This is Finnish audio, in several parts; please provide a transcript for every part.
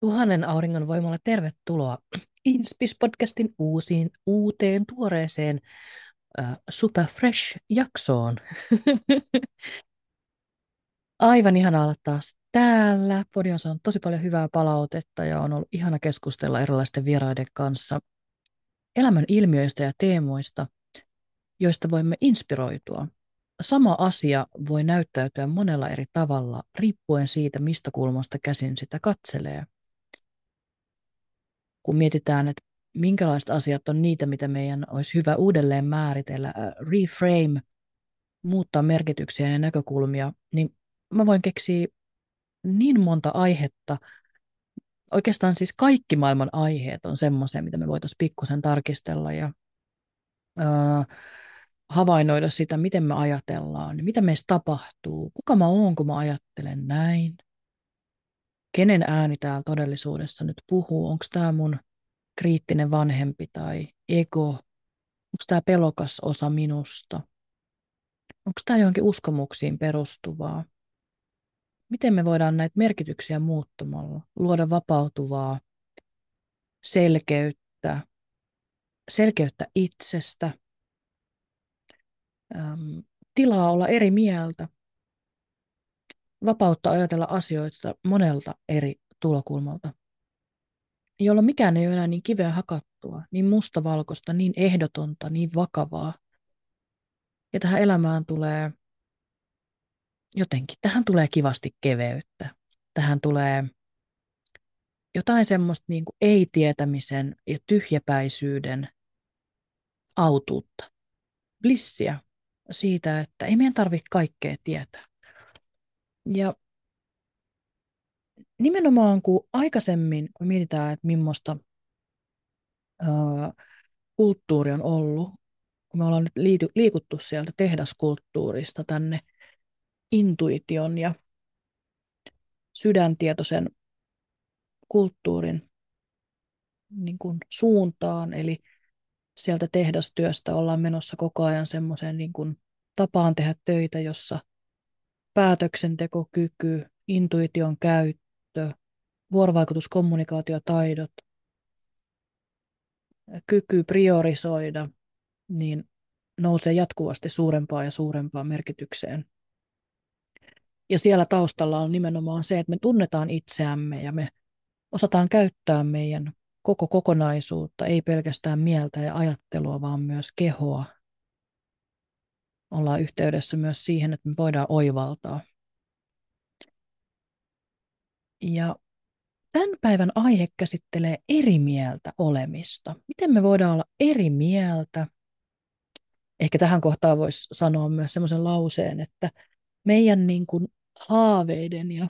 Tuhannen auringon voimalla tervetuloa Inspis-podcastin uusiin, uuteen tuoreeseen äh, Super Fresh-jaksoon. Aivan ihana olla taas täällä. Podiossa on tosi paljon hyvää palautetta ja on ollut ihana keskustella erilaisten vieraiden kanssa elämän ilmiöistä ja teemoista, joista voimme inspiroitua. Sama asia voi näyttäytyä monella eri tavalla riippuen siitä, mistä kulmasta käsin sitä katselee – kun mietitään, että minkälaiset asiat on niitä, mitä meidän olisi hyvä uudelleen määritellä, reframe, muuttaa merkityksiä ja näkökulmia, niin mä voin keksiä niin monta aihetta, oikeastaan siis kaikki maailman aiheet on semmoisia, mitä me voitaisiin pikkusen tarkistella ja ää, havainnoida sitä, miten me ajatellaan, mitä meistä tapahtuu, kuka mä oon, kun mä ajattelen näin, kenen ääni täällä todellisuudessa nyt puhuu, onko tämä mun kriittinen vanhempi tai ego, onko tämä pelokas osa minusta, onko tämä johonkin uskomuksiin perustuvaa. Miten me voidaan näitä merkityksiä muuttamalla luoda vapautuvaa selkeyttä, selkeyttä itsestä, tilaa olla eri mieltä, vapautta ajatella asioista monelta eri tulokulmalta jolloin mikään ei ole enää niin kiveä hakattua, niin mustavalkoista, niin ehdotonta, niin vakavaa. Ja tähän elämään tulee jotenkin, tähän tulee kivasti keveyttä. Tähän tulee jotain semmoista niin kuin ei-tietämisen ja tyhjäpäisyyden autuutta, blissiä siitä, että ei meidän tarvitse kaikkea tietää. Ja nimenomaan kun aikaisemmin, kun mietitään, että millaista ää, kulttuuri on ollut, kun me ollaan nyt liity, liikuttu sieltä tehdaskulttuurista tänne intuition ja sydäntietoisen kulttuurin niin kuin suuntaan, eli sieltä tehdastyöstä ollaan menossa koko ajan semmoiseen niin kuin tapaan tehdä töitä, jossa päätöksentekokyky, intuition käyttö, vuorovaikutus, kommunikaatiotaidot, kyky priorisoida, niin nousee jatkuvasti suurempaan ja suurempaan merkitykseen. Ja siellä taustalla on nimenomaan se, että me tunnetaan itseämme ja me osataan käyttää meidän koko kokonaisuutta, ei pelkästään mieltä ja ajattelua, vaan myös kehoa. Ollaan yhteydessä myös siihen, että me voidaan oivaltaa. Ja tämän päivän aihe käsittelee eri mieltä olemista. Miten me voidaan olla eri mieltä? Ehkä tähän kohtaan voisi sanoa myös semmoisen lauseen, että meidän niin kuin haaveiden ja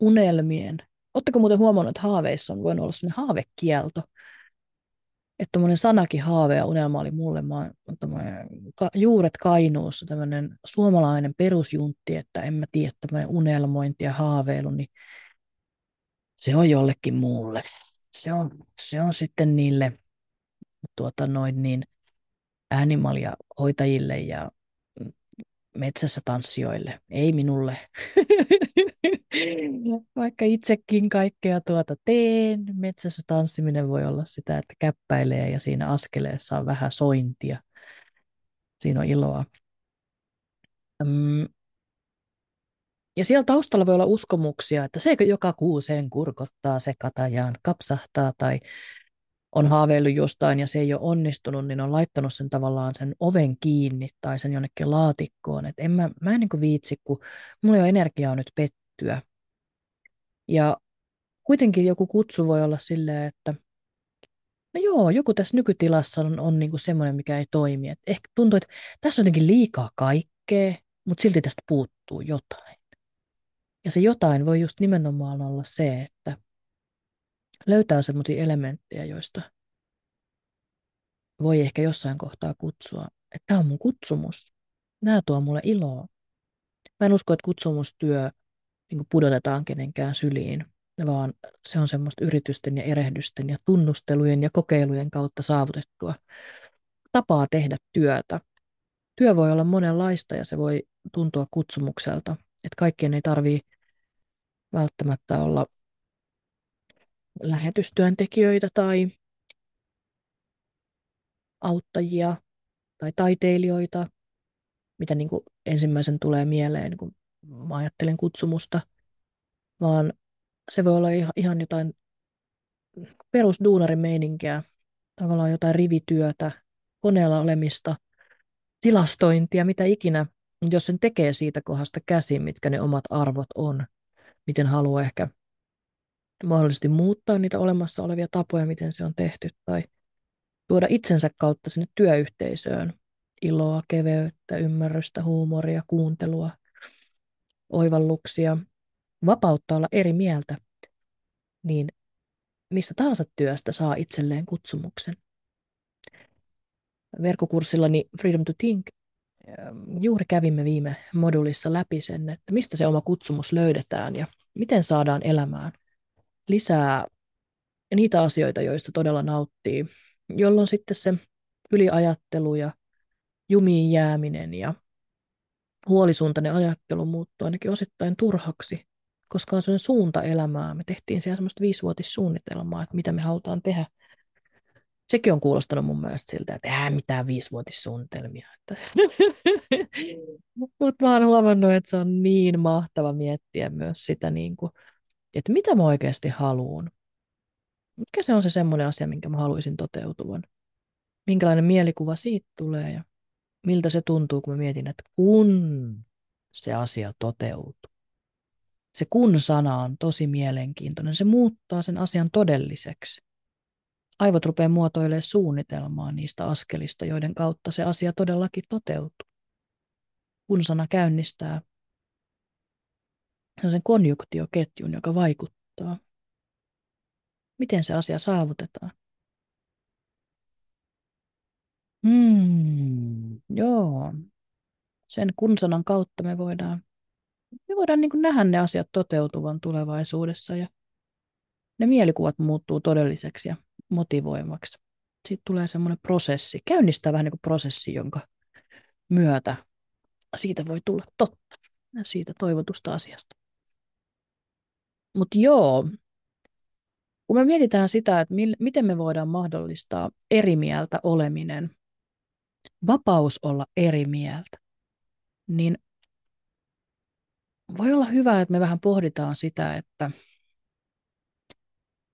unelmien, Oletteko muuten huomannut, että haaveissa on voinut olla sellainen haavekielto? Että tuommoinen sanakin haave ja unelma oli mulle, mä ka, juuret Kainuussa, tämmöinen suomalainen perusjuntti, että en mä tiedä, tämmöinen unelmointi ja haaveilu, niin se on jollekin muulle. Se on, se on sitten niille tuota noin niin äänimalia hoitajille ja metsässä tanssijoille, ei minulle. Vaikka itsekin kaikkea tuota teen, metsässä tanssiminen voi olla sitä, että käppäilee ja siinä askeleessa on vähän sointia. Siinä on iloa. Ja siellä taustalla voi olla uskomuksia, että seikö joka kuuseen kurkottaa, se katajaan kapsahtaa tai on haaveillut jostain ja se ei ole onnistunut, niin on laittanut sen tavallaan sen oven kiinni tai sen jonnekin laatikkoon. Että en mä, mä en niin viitsi, kun mulla ei ole energiaa nyt pettyä. Ja kuitenkin joku kutsu voi olla silleen, että no joo, joku tässä nykytilassa on, on niin semmoinen, mikä ei toimi. Et ehkä tuntuu, että tässä on jotenkin liikaa kaikkea, mutta silti tästä puuttuu jotain. Ja se jotain voi just nimenomaan olla se, että löytää semmoisia elementtejä, joista voi ehkä jossain kohtaa kutsua, että tämä on mun kutsumus. Nämä tuo mulle iloa. Mä en usko, että kutsumustyö niin pudotetaan kenenkään syliin, vaan se on semmoista yritysten ja erehdysten ja tunnustelujen ja kokeilujen kautta saavutettua tapaa tehdä työtä. Työ voi olla monenlaista ja se voi tuntua kutsumukselta, että kaikkien ei tarvitse välttämättä olla lähetystyöntekijöitä tai auttajia tai taiteilijoita, mitä niin kuin ensimmäisen tulee mieleen, kun mä ajattelen kutsumusta, vaan se voi olla ihan, jotain perusduunarimeininkiä, tavallaan jotain rivityötä, koneella olemista, tilastointia, mitä ikinä, jos sen tekee siitä kohdasta käsin, mitkä ne omat arvot on, miten haluaa ehkä mahdollisesti muuttaa niitä olemassa olevia tapoja, miten se on tehty, tai tuoda itsensä kautta sinne työyhteisöön. Iloa, keveyttä, ymmärrystä, huumoria, kuuntelua, oivalluksia, vapautta olla eri mieltä, niin mistä tahansa työstä saa itselleen kutsumuksen. Verkkokurssillani Freedom to Think ähm, juuri kävimme viime modulissa läpi sen, että mistä se oma kutsumus löydetään ja miten saadaan elämään lisää niitä asioita, joista todella nauttii, jolloin sitten se yliajattelu ja jumiin jääminen ja huolisuuntainen ajattelu muuttuu ainakin osittain turhaksi, koska on sellainen suunta elämää. Me tehtiin siellä semmoista viisivuotissuunnitelmaa, että mitä me halutaan tehdä. Sekin on kuulostanut mun mielestä siltä, että ei mitään viisivuotissuunnitelmia. Mutta mä oon huomannut, että se on niin mahtava miettiä myös sitä, niin kuin, että mitä mä oikeasti haluan. Mikä se on se semmoinen asia, minkä mä haluaisin toteutuvan? Minkälainen mielikuva siitä tulee ja miltä se tuntuu, kun mä mietin, että kun se asia toteutuu. Se kun-sana on tosi mielenkiintoinen. Se muuttaa sen asian todelliseksi. Aivot rupeaa muotoilemaan suunnitelmaa niistä askelista, joiden kautta se asia todellakin toteutuu. Kun-sana käynnistää sen konjuktioketjun, joka vaikuttaa. Miten se asia saavutetaan? Hmm, joo. Sen kunsanan kautta me voidaan, me voidaan niin nähdä ne asiat toteutuvan tulevaisuudessa ja ne mielikuvat muuttuu todelliseksi ja motivoimaksi. Siitä tulee semmoinen prosessi, käynnistää vähän niin kuin prosessi, jonka myötä siitä voi tulla totta, siitä toivotusta asiasta. Mutta joo, kun me mietitään sitä, että miten me voidaan mahdollistaa eri mieltä oleminen vapaus olla eri mieltä, niin voi olla hyvä, että me vähän pohditaan sitä, että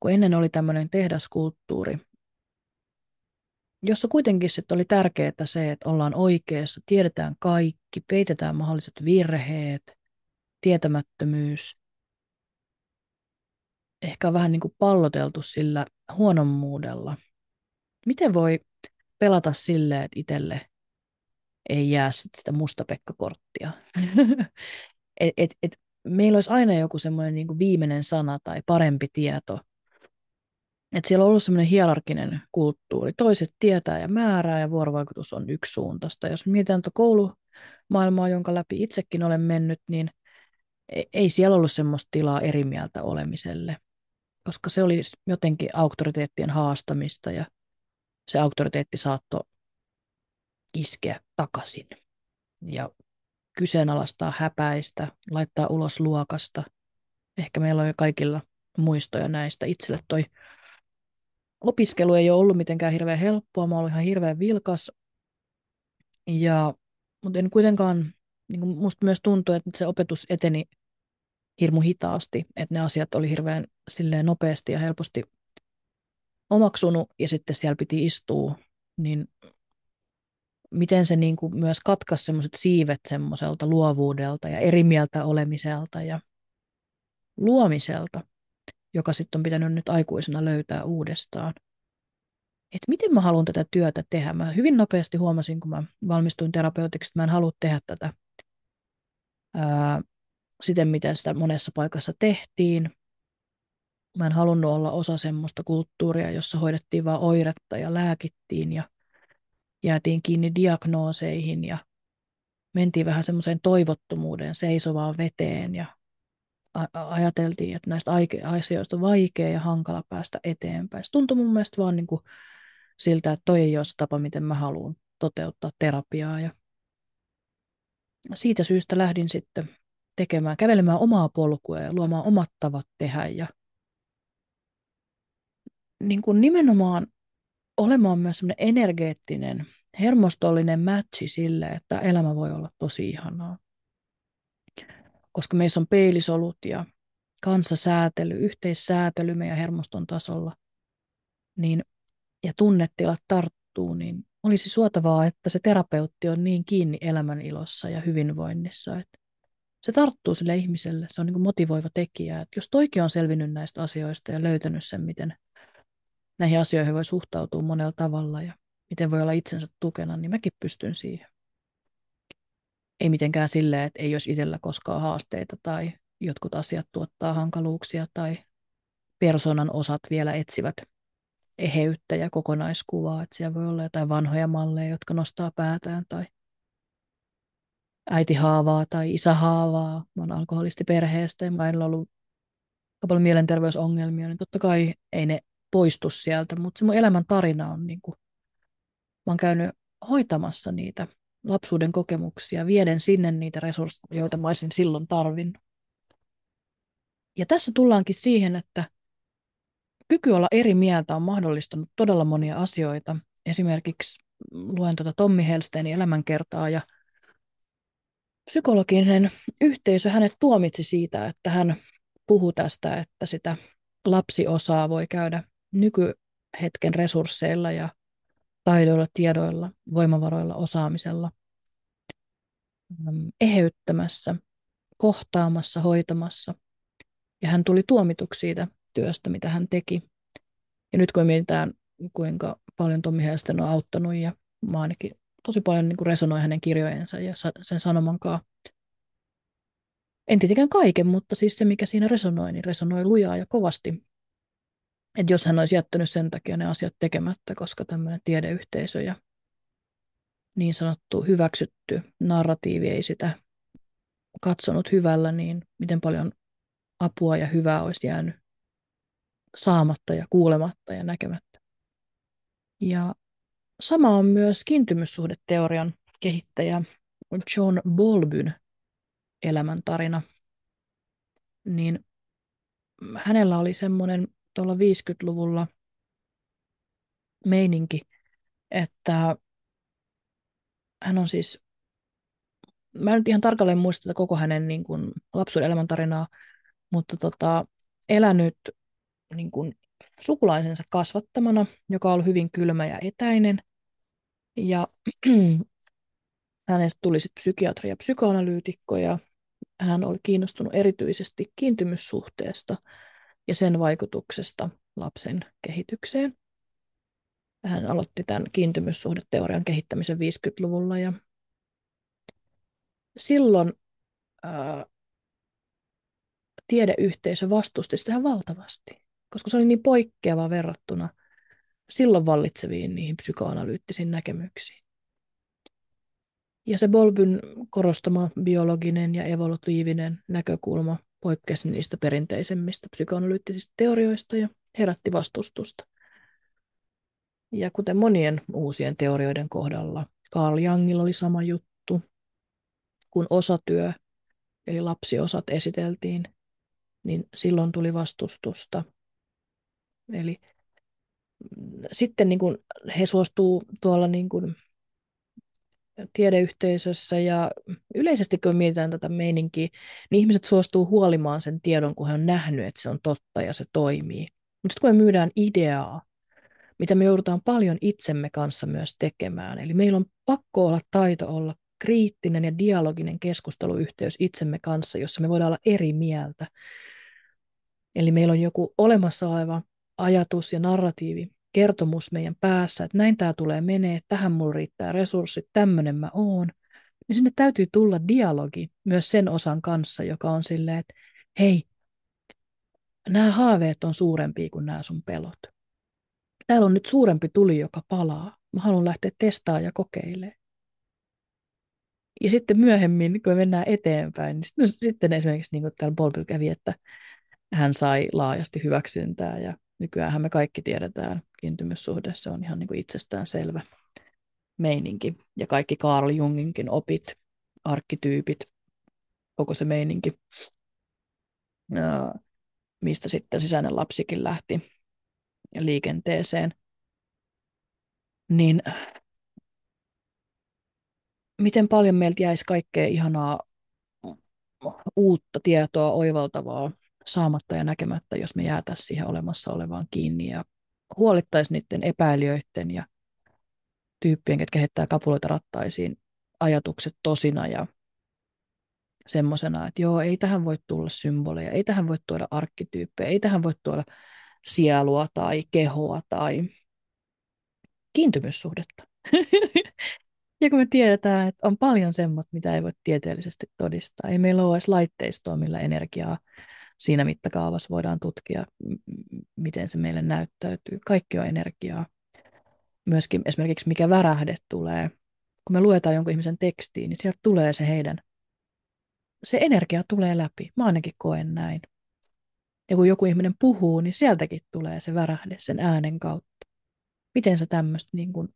kun ennen oli tämmöinen tehdaskulttuuri, jossa kuitenkin sitten oli tärkeää se, että ollaan oikeassa, tiedetään kaikki, peitetään mahdolliset virheet, tietämättömyys. Ehkä vähän niin kuin palloteltu sillä huonommuudella. Miten voi pelata silleen, että itselle ei jää sit sitä mustapekkakorttia. et, et, et, meillä olisi aina joku semmoinen niin viimeinen sana tai parempi tieto. Et siellä on ollut semmoinen hierarkinen kulttuuri. Toiset tietää ja määrää ja vuorovaikutus on yksisuuntaista. Jos mietitään tuota koulumaailmaa, jonka läpi itsekin olen mennyt, niin e, ei siellä ollut semmoista tilaa eri mieltä olemiselle, koska se oli jotenkin auktoriteettien haastamista ja se auktoriteetti saattoi iskeä takaisin ja kyseenalaistaa häpäistä, laittaa ulos luokasta. Ehkä meillä on jo kaikilla muistoja näistä. Itselle toi opiskelu ei ole ollut mitenkään hirveän helppoa. Mä olen ihan hirveän vilkas. Ja, mutta en kuitenkaan, niin kuin musta myös tuntuu, että se opetus eteni hirmu hitaasti, että ne asiat oli hirveän silleen nopeasti ja helposti omaksunut ja sitten siellä piti istua, niin miten se niin kuin myös katkaisi semmoiset siivet semmoiselta luovuudelta ja eri mieltä olemiselta ja luomiselta, joka sitten on pitänyt nyt aikuisena löytää uudestaan. Et miten mä haluan tätä työtä tehdä? Mä hyvin nopeasti huomasin, kun mä valmistuin terapeutiksi, että mä en halua tehdä tätä ää, siten, miten sitä monessa paikassa tehtiin. Mä en halunnut olla osa semmoista kulttuuria, jossa hoidettiin vain oiretta ja lääkittiin ja jäätiin kiinni diagnooseihin ja mentiin vähän semmoiseen toivottomuuden seisovaan veteen ja ajateltiin, että näistä asioista on vaikea ja hankala päästä eteenpäin. Se tuntui mun mielestä vaan niin kuin siltä, että toi ei ole se tapa, miten mä haluan toteuttaa terapiaa. Ja siitä syystä lähdin sitten tekemään, kävelemään omaa polkua ja luomaan omat tavat tehdä ja niin kuin nimenomaan olemaan myös semmoinen energeettinen, hermostollinen matchi sille, että elämä voi olla tosi ihanaa. Koska meissä on peilisolut ja kanssasäätely, yhteissäätely meidän hermoston tasolla, niin, ja tunnetilat tarttuu, niin olisi suotavaa, että se terapeutti on niin kiinni elämän ilossa ja hyvinvoinnissa, että se tarttuu sille ihmiselle, se on niin motivoiva tekijä. Että jos toikin on selvinnyt näistä asioista ja löytänyt sen, miten näihin asioihin voi suhtautua monella tavalla ja miten voi olla itsensä tukena, niin mäkin pystyn siihen. Ei mitenkään silleen, että ei olisi itsellä koskaan haasteita tai jotkut asiat tuottaa hankaluuksia tai persoonan osat vielä etsivät eheyttä ja kokonaiskuvaa, että siellä voi olla jotain vanhoja malleja, jotka nostaa päätään tai äiti haavaa tai isä haavaa. Mä oon alkoholistiperheestä ja mä en ollut paljon mielenterveysongelmia, niin totta kai ei ne poistu sieltä, mutta se mun elämän tarina on niin kuin, mä oon käynyt hoitamassa niitä lapsuuden kokemuksia, vieden sinne niitä resursseja, joita mä olisin silloin tarvinnut. Ja tässä tullaankin siihen, että kyky olla eri mieltä on mahdollistanut todella monia asioita. Esimerkiksi luen tuota Tommi Helsteinin elämänkertaa ja psykologinen yhteisö hänet tuomitsi siitä, että hän puhuu tästä, että sitä lapsiosaa voi käydä nykyhetken resursseilla ja taidoilla, tiedoilla, voimavaroilla, osaamisella eheyttämässä, kohtaamassa, hoitamassa. Ja hän tuli tuomituksi siitä työstä, mitä hän teki. Ja nyt kun mietitään, kuinka paljon Tommi Helsten on auttanut ja mä ainakin tosi paljon niin resonoi hänen kirjojensa ja sen sanomankaan. En tietenkään kaiken, mutta siis se, mikä siinä resonoi, niin resonoi lujaa ja kovasti. Että jos hän olisi jättänyt sen takia ne asiat tekemättä, koska tämmöinen tiedeyhteisö ja niin sanottu hyväksytty narratiivi ei sitä katsonut hyvällä, niin miten paljon apua ja hyvää olisi jäänyt saamatta ja kuulematta ja näkemättä. Ja sama on myös kiintymyssuhdeteorian kehittäjä John Bolbyn elämäntarina. Niin hänellä oli semmoinen tuolla 50-luvulla meininki, että hän on siis, mä en nyt ihan tarkalleen muista koko hänen niin kuin, lapsuuden elämäntarinaa, mutta tota, elänyt niin kuin, sukulaisensa kasvattamana, joka on ollut hyvin kylmä ja etäinen. Ja hänestä tuli sitten psykiatri ja psykoanalyytikko ja hän oli kiinnostunut erityisesti kiintymyssuhteesta ja sen vaikutuksesta lapsen kehitykseen. Hän aloitti tämän kiintymyssuhdeteorian kehittämisen 50-luvulla ja silloin ää, tiedeyhteisö vastusti sitä valtavasti, koska se oli niin poikkeava verrattuna silloin vallitseviin niihin psykoanalyyttisiin näkemyksiin. Ja se Bolbyn korostama biologinen ja evolutiivinen näkökulma poikkesi niistä perinteisemmistä psykoanalyyttisistä teorioista ja herätti vastustusta. Ja kuten monien uusien teorioiden kohdalla, Carl Jungilla oli sama juttu, kun osatyö, eli lapsiosat esiteltiin, niin silloin tuli vastustusta. Eli mm, sitten niin kuin he suostuu tuolla niin kuin tiedeyhteisössä ja yleisesti kun mietitään tätä meininkiä, niin ihmiset suostuu huolimaan sen tiedon, kun he on nähnyt, että se on totta ja se toimii. Mutta sitten kun me myydään ideaa, mitä me joudutaan paljon itsemme kanssa myös tekemään, eli meillä on pakko olla taito olla kriittinen ja dialoginen keskusteluyhteys itsemme kanssa, jossa me voidaan olla eri mieltä. Eli meillä on joku olemassa oleva ajatus ja narratiivi, kertomus meidän päässä, että näin tämä tulee menee, tähän mulla riittää resurssit, tämmöinen mä oon, niin sinne täytyy tulla dialogi myös sen osan kanssa, joka on silleen, että hei, nämä haaveet on suurempia kuin nämä sun pelot. Täällä on nyt suurempi tuli, joka palaa. Mä haluan lähteä testaamaan ja kokeilemaan. Ja sitten myöhemmin, kun me mennään eteenpäin, niin sitten, no, sitten esimerkiksi niin kuin täällä Bolbil kävi, että hän sai laajasti hyväksyntää ja nykyään me kaikki tiedetään, kiintymyssuhde, se on ihan niin kuin itsestään selvä meininki. Ja kaikki Carl Junginkin opit, arkkityypit, koko se meininki, mistä sitten sisäinen lapsikin lähti. liikenteeseen, niin miten paljon meiltä jäisi kaikkea ihanaa uutta tietoa, oivaltavaa saamatta ja näkemättä, jos me jäätäisiin siihen olemassa olevaan kiinni ja huolittaisiin niiden epäilijöiden ja tyyppien, ketkä heittää kapuloita rattaisiin, ajatukset tosina ja semmoisena, että joo, ei tähän voi tulla symboleja, ei tähän voi tuoda arkkityyppejä, ei tähän voi tuoda sielua tai kehoa tai kiintymyssuhdetta. ja kun me tiedetään, että on paljon semmoista, mitä ei voi tieteellisesti todistaa. Ei meillä ole edes laitteistoa, millä energiaa siinä mittakaavassa voidaan tutkia, miten se meille näyttäytyy. Kaikki on energiaa. Myöskin esimerkiksi mikä värähde tulee. Kun me luetaan jonkun ihmisen tekstiin, niin sieltä tulee se heidän, se energia tulee läpi. Mä ainakin koen näin. Ja kun joku ihminen puhuu, niin sieltäkin tulee se värähde sen äänen kautta. Miten sä tämmöistä niin kuin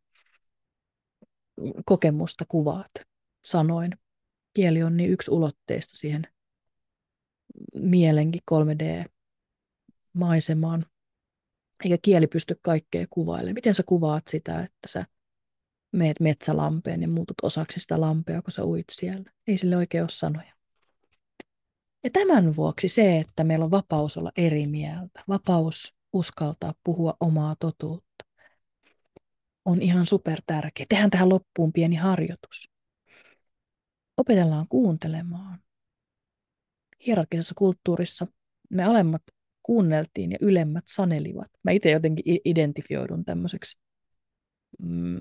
kokemusta kuvaat sanoin? Kieli on niin yksi ulotteista siihen mielenkin 3D-maisemaan. Eikä kieli pysty kaikkea kuvailemaan. Miten sä kuvaat sitä, että sä meet metsälampeen ja muutut osaksi sitä lampea, kun sä uit siellä? Ei sille oikein ole sanoja. Ja tämän vuoksi se, että meillä on vapaus olla eri mieltä, vapaus uskaltaa puhua omaa totuutta, on ihan super tärkeä. Tehdään tähän loppuun pieni harjoitus. Opetellaan kuuntelemaan. Hierarkisessa kulttuurissa me alemmat kuunneltiin ja ylemmät sanelivat. Mä itse jotenkin identifioidun tämmöiseksi mm,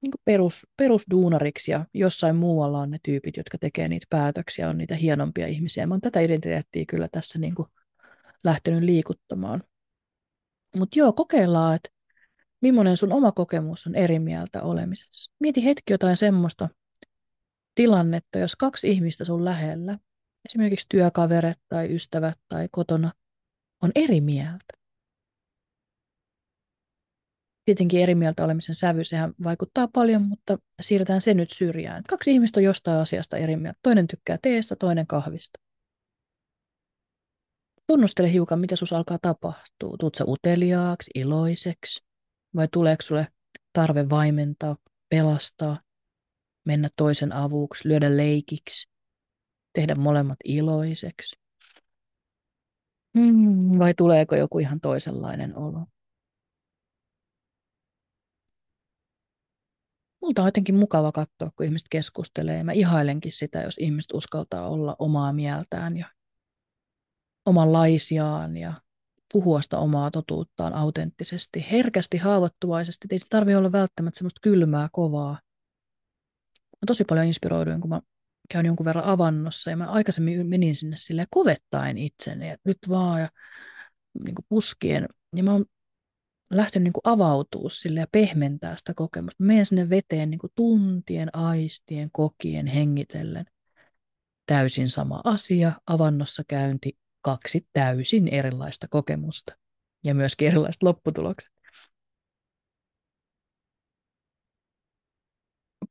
niin perus, perusduunariksi ja jossain muualla on ne tyypit, jotka tekee niitä päätöksiä, on niitä hienompia ihmisiä. Mä oon tätä identiteettiä kyllä tässä niin kuin lähtenyt liikuttamaan. Mutta joo, kokeillaan, että millainen sun oma kokemus on eri mieltä olemisessa. Mieti hetki jotain semmoista tilannetta, jos kaksi ihmistä sun lähellä, esimerkiksi työkaverit tai ystävät tai kotona, on eri mieltä tietenkin eri mieltä olemisen sävy, sehän vaikuttaa paljon, mutta siirretään se nyt syrjään. Kaksi ihmistä on jostain asiasta eri mieltä. Toinen tykkää teestä, toinen kahvista. Tunnustele hiukan, mitä sus alkaa tapahtua. Tuut sä uteliaaksi, iloiseksi, vai tuleeko sulle tarve vaimentaa, pelastaa, mennä toisen avuksi, lyödä leikiksi, tehdä molemmat iloiseksi? Hmm, vai tuleeko joku ihan toisenlainen olo? multa on jotenkin mukava katsoa, kun ihmiset keskustelee. Mä ihailenkin sitä, jos ihmiset uskaltaa olla omaa mieltään ja omanlaisiaan ja puhua sitä omaa totuuttaan autenttisesti, herkästi, haavoittuvaisesti. Ei se tarvitse olla välttämättä semmoista kylmää, kovaa. Mä tosi paljon inspiroiduin, kun mä käyn jonkun verran avannossa ja mä aikaisemmin menin sinne sille kovettaen itseni, että nyt vaan ja niin puskien. Ja mä oon lähtenyt niin kuin sille ja pehmentää sitä kokemusta. Mä menen sinne veteen niin kuin tuntien, aistien, kokien, hengitellen. Täysin sama asia, avannossa käynti, kaksi täysin erilaista kokemusta ja myöskin erilaiset lopputulokset.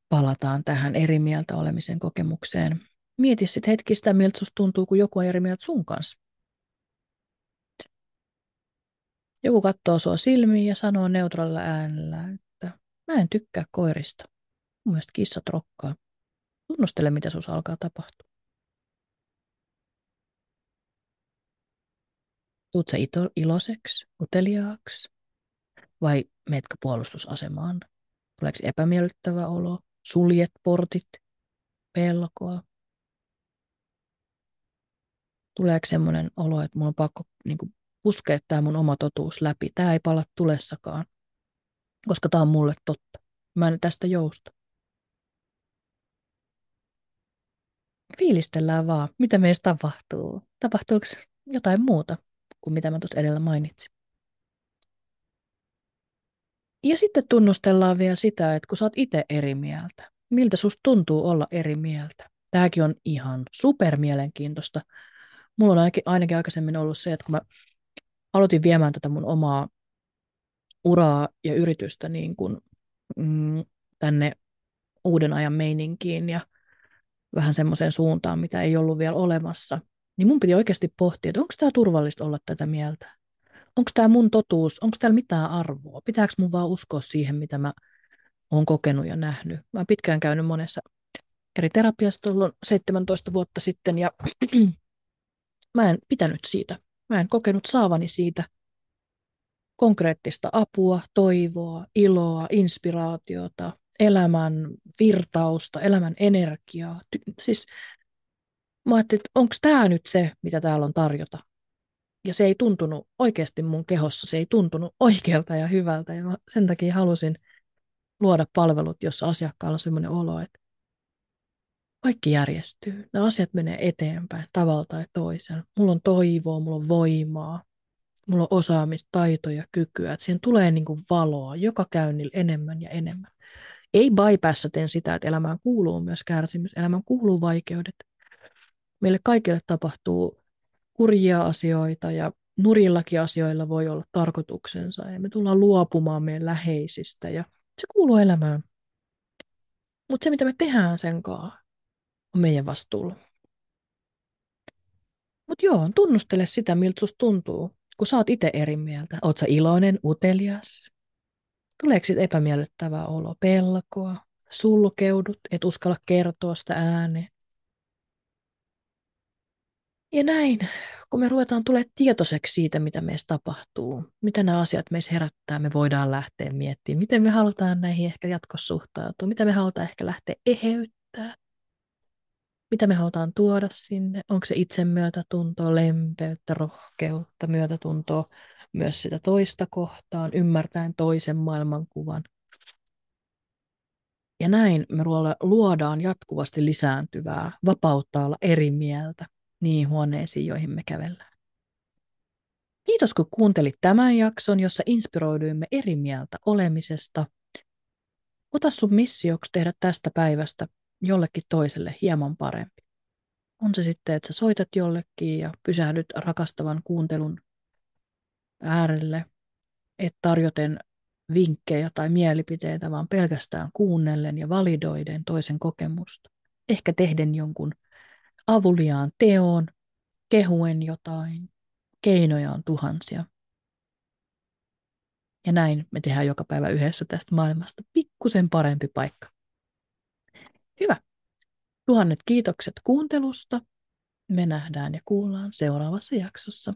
Palataan tähän eri mieltä olemisen kokemukseen. Mieti sitten hetkistä, miltä susta tuntuu, kun joku on eri mieltä sun kanssa. Joku katsoo sua silmiin ja sanoo neutraalilla äänellä, että mä en tykkää koirista. Mun mielestä kissat rokkaa. Tunnustele, mitä sus alkaa tapahtua. Tuut sä ito- iloiseksi, uteliaaksi vai meetkö puolustusasemaan? Tuleeko epämiellyttävä olo? Suljet portit? Pelkoa? Tuleeko semmoinen olo, että mulla on pakko niin kuin, puskea tämä mun oma totuus läpi. Tämä ei pala tulessakaan, koska tämä on mulle totta. Mä en tästä jousta. Fiilistellään vaan, mitä meistä tapahtuu. Tapahtuuko jotain muuta kuin mitä mä tuossa edellä mainitsin. Ja sitten tunnustellaan vielä sitä, että kun sä oot itse eri mieltä, miltä susta tuntuu olla eri mieltä. Tämäkin on ihan super mielenkiintoista. Mulla on ainakin, ainakin aikaisemmin ollut se, että kun mä aloitin viemään tätä mun omaa uraa ja yritystä niin kuin, mm, tänne uuden ajan meininkiin ja vähän semmoiseen suuntaan, mitä ei ollut vielä olemassa, niin mun piti oikeasti pohtia, että onko tämä turvallista olla tätä mieltä. Onko tämä mun totuus, onko täällä mitään arvoa, pitääkö mun vaan uskoa siihen, mitä mä oon kokenut ja nähnyt. Mä oon pitkään käynyt monessa eri terapiassa tuolloin 17 vuotta sitten ja mä en pitänyt siitä. Mä en kokenut saavani siitä konkreettista apua, toivoa, iloa, inspiraatiota, elämän virtausta, elämän energiaa. Siis mä ajattelin, että onko tämä nyt se, mitä täällä on tarjota. Ja se ei tuntunut oikeasti mun kehossa, se ei tuntunut oikealta ja hyvältä. Ja mä sen takia halusin luoda palvelut, jossa asiakkaalla on sellainen olo, että kaikki järjestyy. Nämä asiat menee eteenpäin tavalla tai toisella. Mulla on toivoa, mulla on voimaa, mulla on osaamista, taitoja, kykyä. Että siihen tulee niin kuin valoa joka käynnillä enemmän ja enemmän. Ei bypassaten sitä, että elämään kuuluu myös kärsimys, elämään kuuluu vaikeudet. Meille kaikille tapahtuu kurjia asioita ja nurillakin asioilla voi olla tarkoituksensa ja me tullaan luopumaan meidän läheisistä ja se kuuluu elämään. Mutta se, mitä me tehdään sen kanssa, on meidän vastuulla. Mutta joo, tunnustele sitä, miltä susta tuntuu, kun sä oot itse eri mieltä. Oot sä iloinen, utelias? Tuleeko sit epämiellyttävää olo, pelkoa, sulkeudut, et uskalla kertoa sitä ääneen? Ja näin, kun me ruvetaan tulemaan tietoiseksi siitä, mitä meissä tapahtuu, mitä nämä asiat meissä herättää, me voidaan lähteä miettimään, miten me halutaan näihin ehkä jatkossa suhtautua, mitä me halutaan ehkä lähteä eheyttää, mitä me halutaan tuoda sinne, onko se itsemyötätuntoa, lempeyttä, rohkeutta, myötätuntoa myös sitä toista kohtaan, ymmärtäen toisen maailmankuvan. Ja näin me luodaan jatkuvasti lisääntyvää, vapautta olla eri mieltä, niihin huoneisiin, joihin me kävellään. Kiitos kun kuuntelit tämän jakson, jossa inspiroiduimme eri mieltä olemisesta. Ota sun missioksi tehdä tästä päivästä jollekin toiselle hieman parempi. On se sitten, että sä soitat jollekin ja pysähdyt rakastavan kuuntelun äärelle, et tarjoten vinkkejä tai mielipiteitä, vaan pelkästään kuunnellen ja validoiden toisen kokemusta. Ehkä tehden jonkun avuliaan teon, kehuen jotain. Keinoja on tuhansia. Ja näin me tehdään joka päivä yhdessä tästä maailmasta pikkusen parempi paikka. Hyvä. Tuhannet kiitokset kuuntelusta. Me nähdään ja kuullaan seuraavassa jaksossa.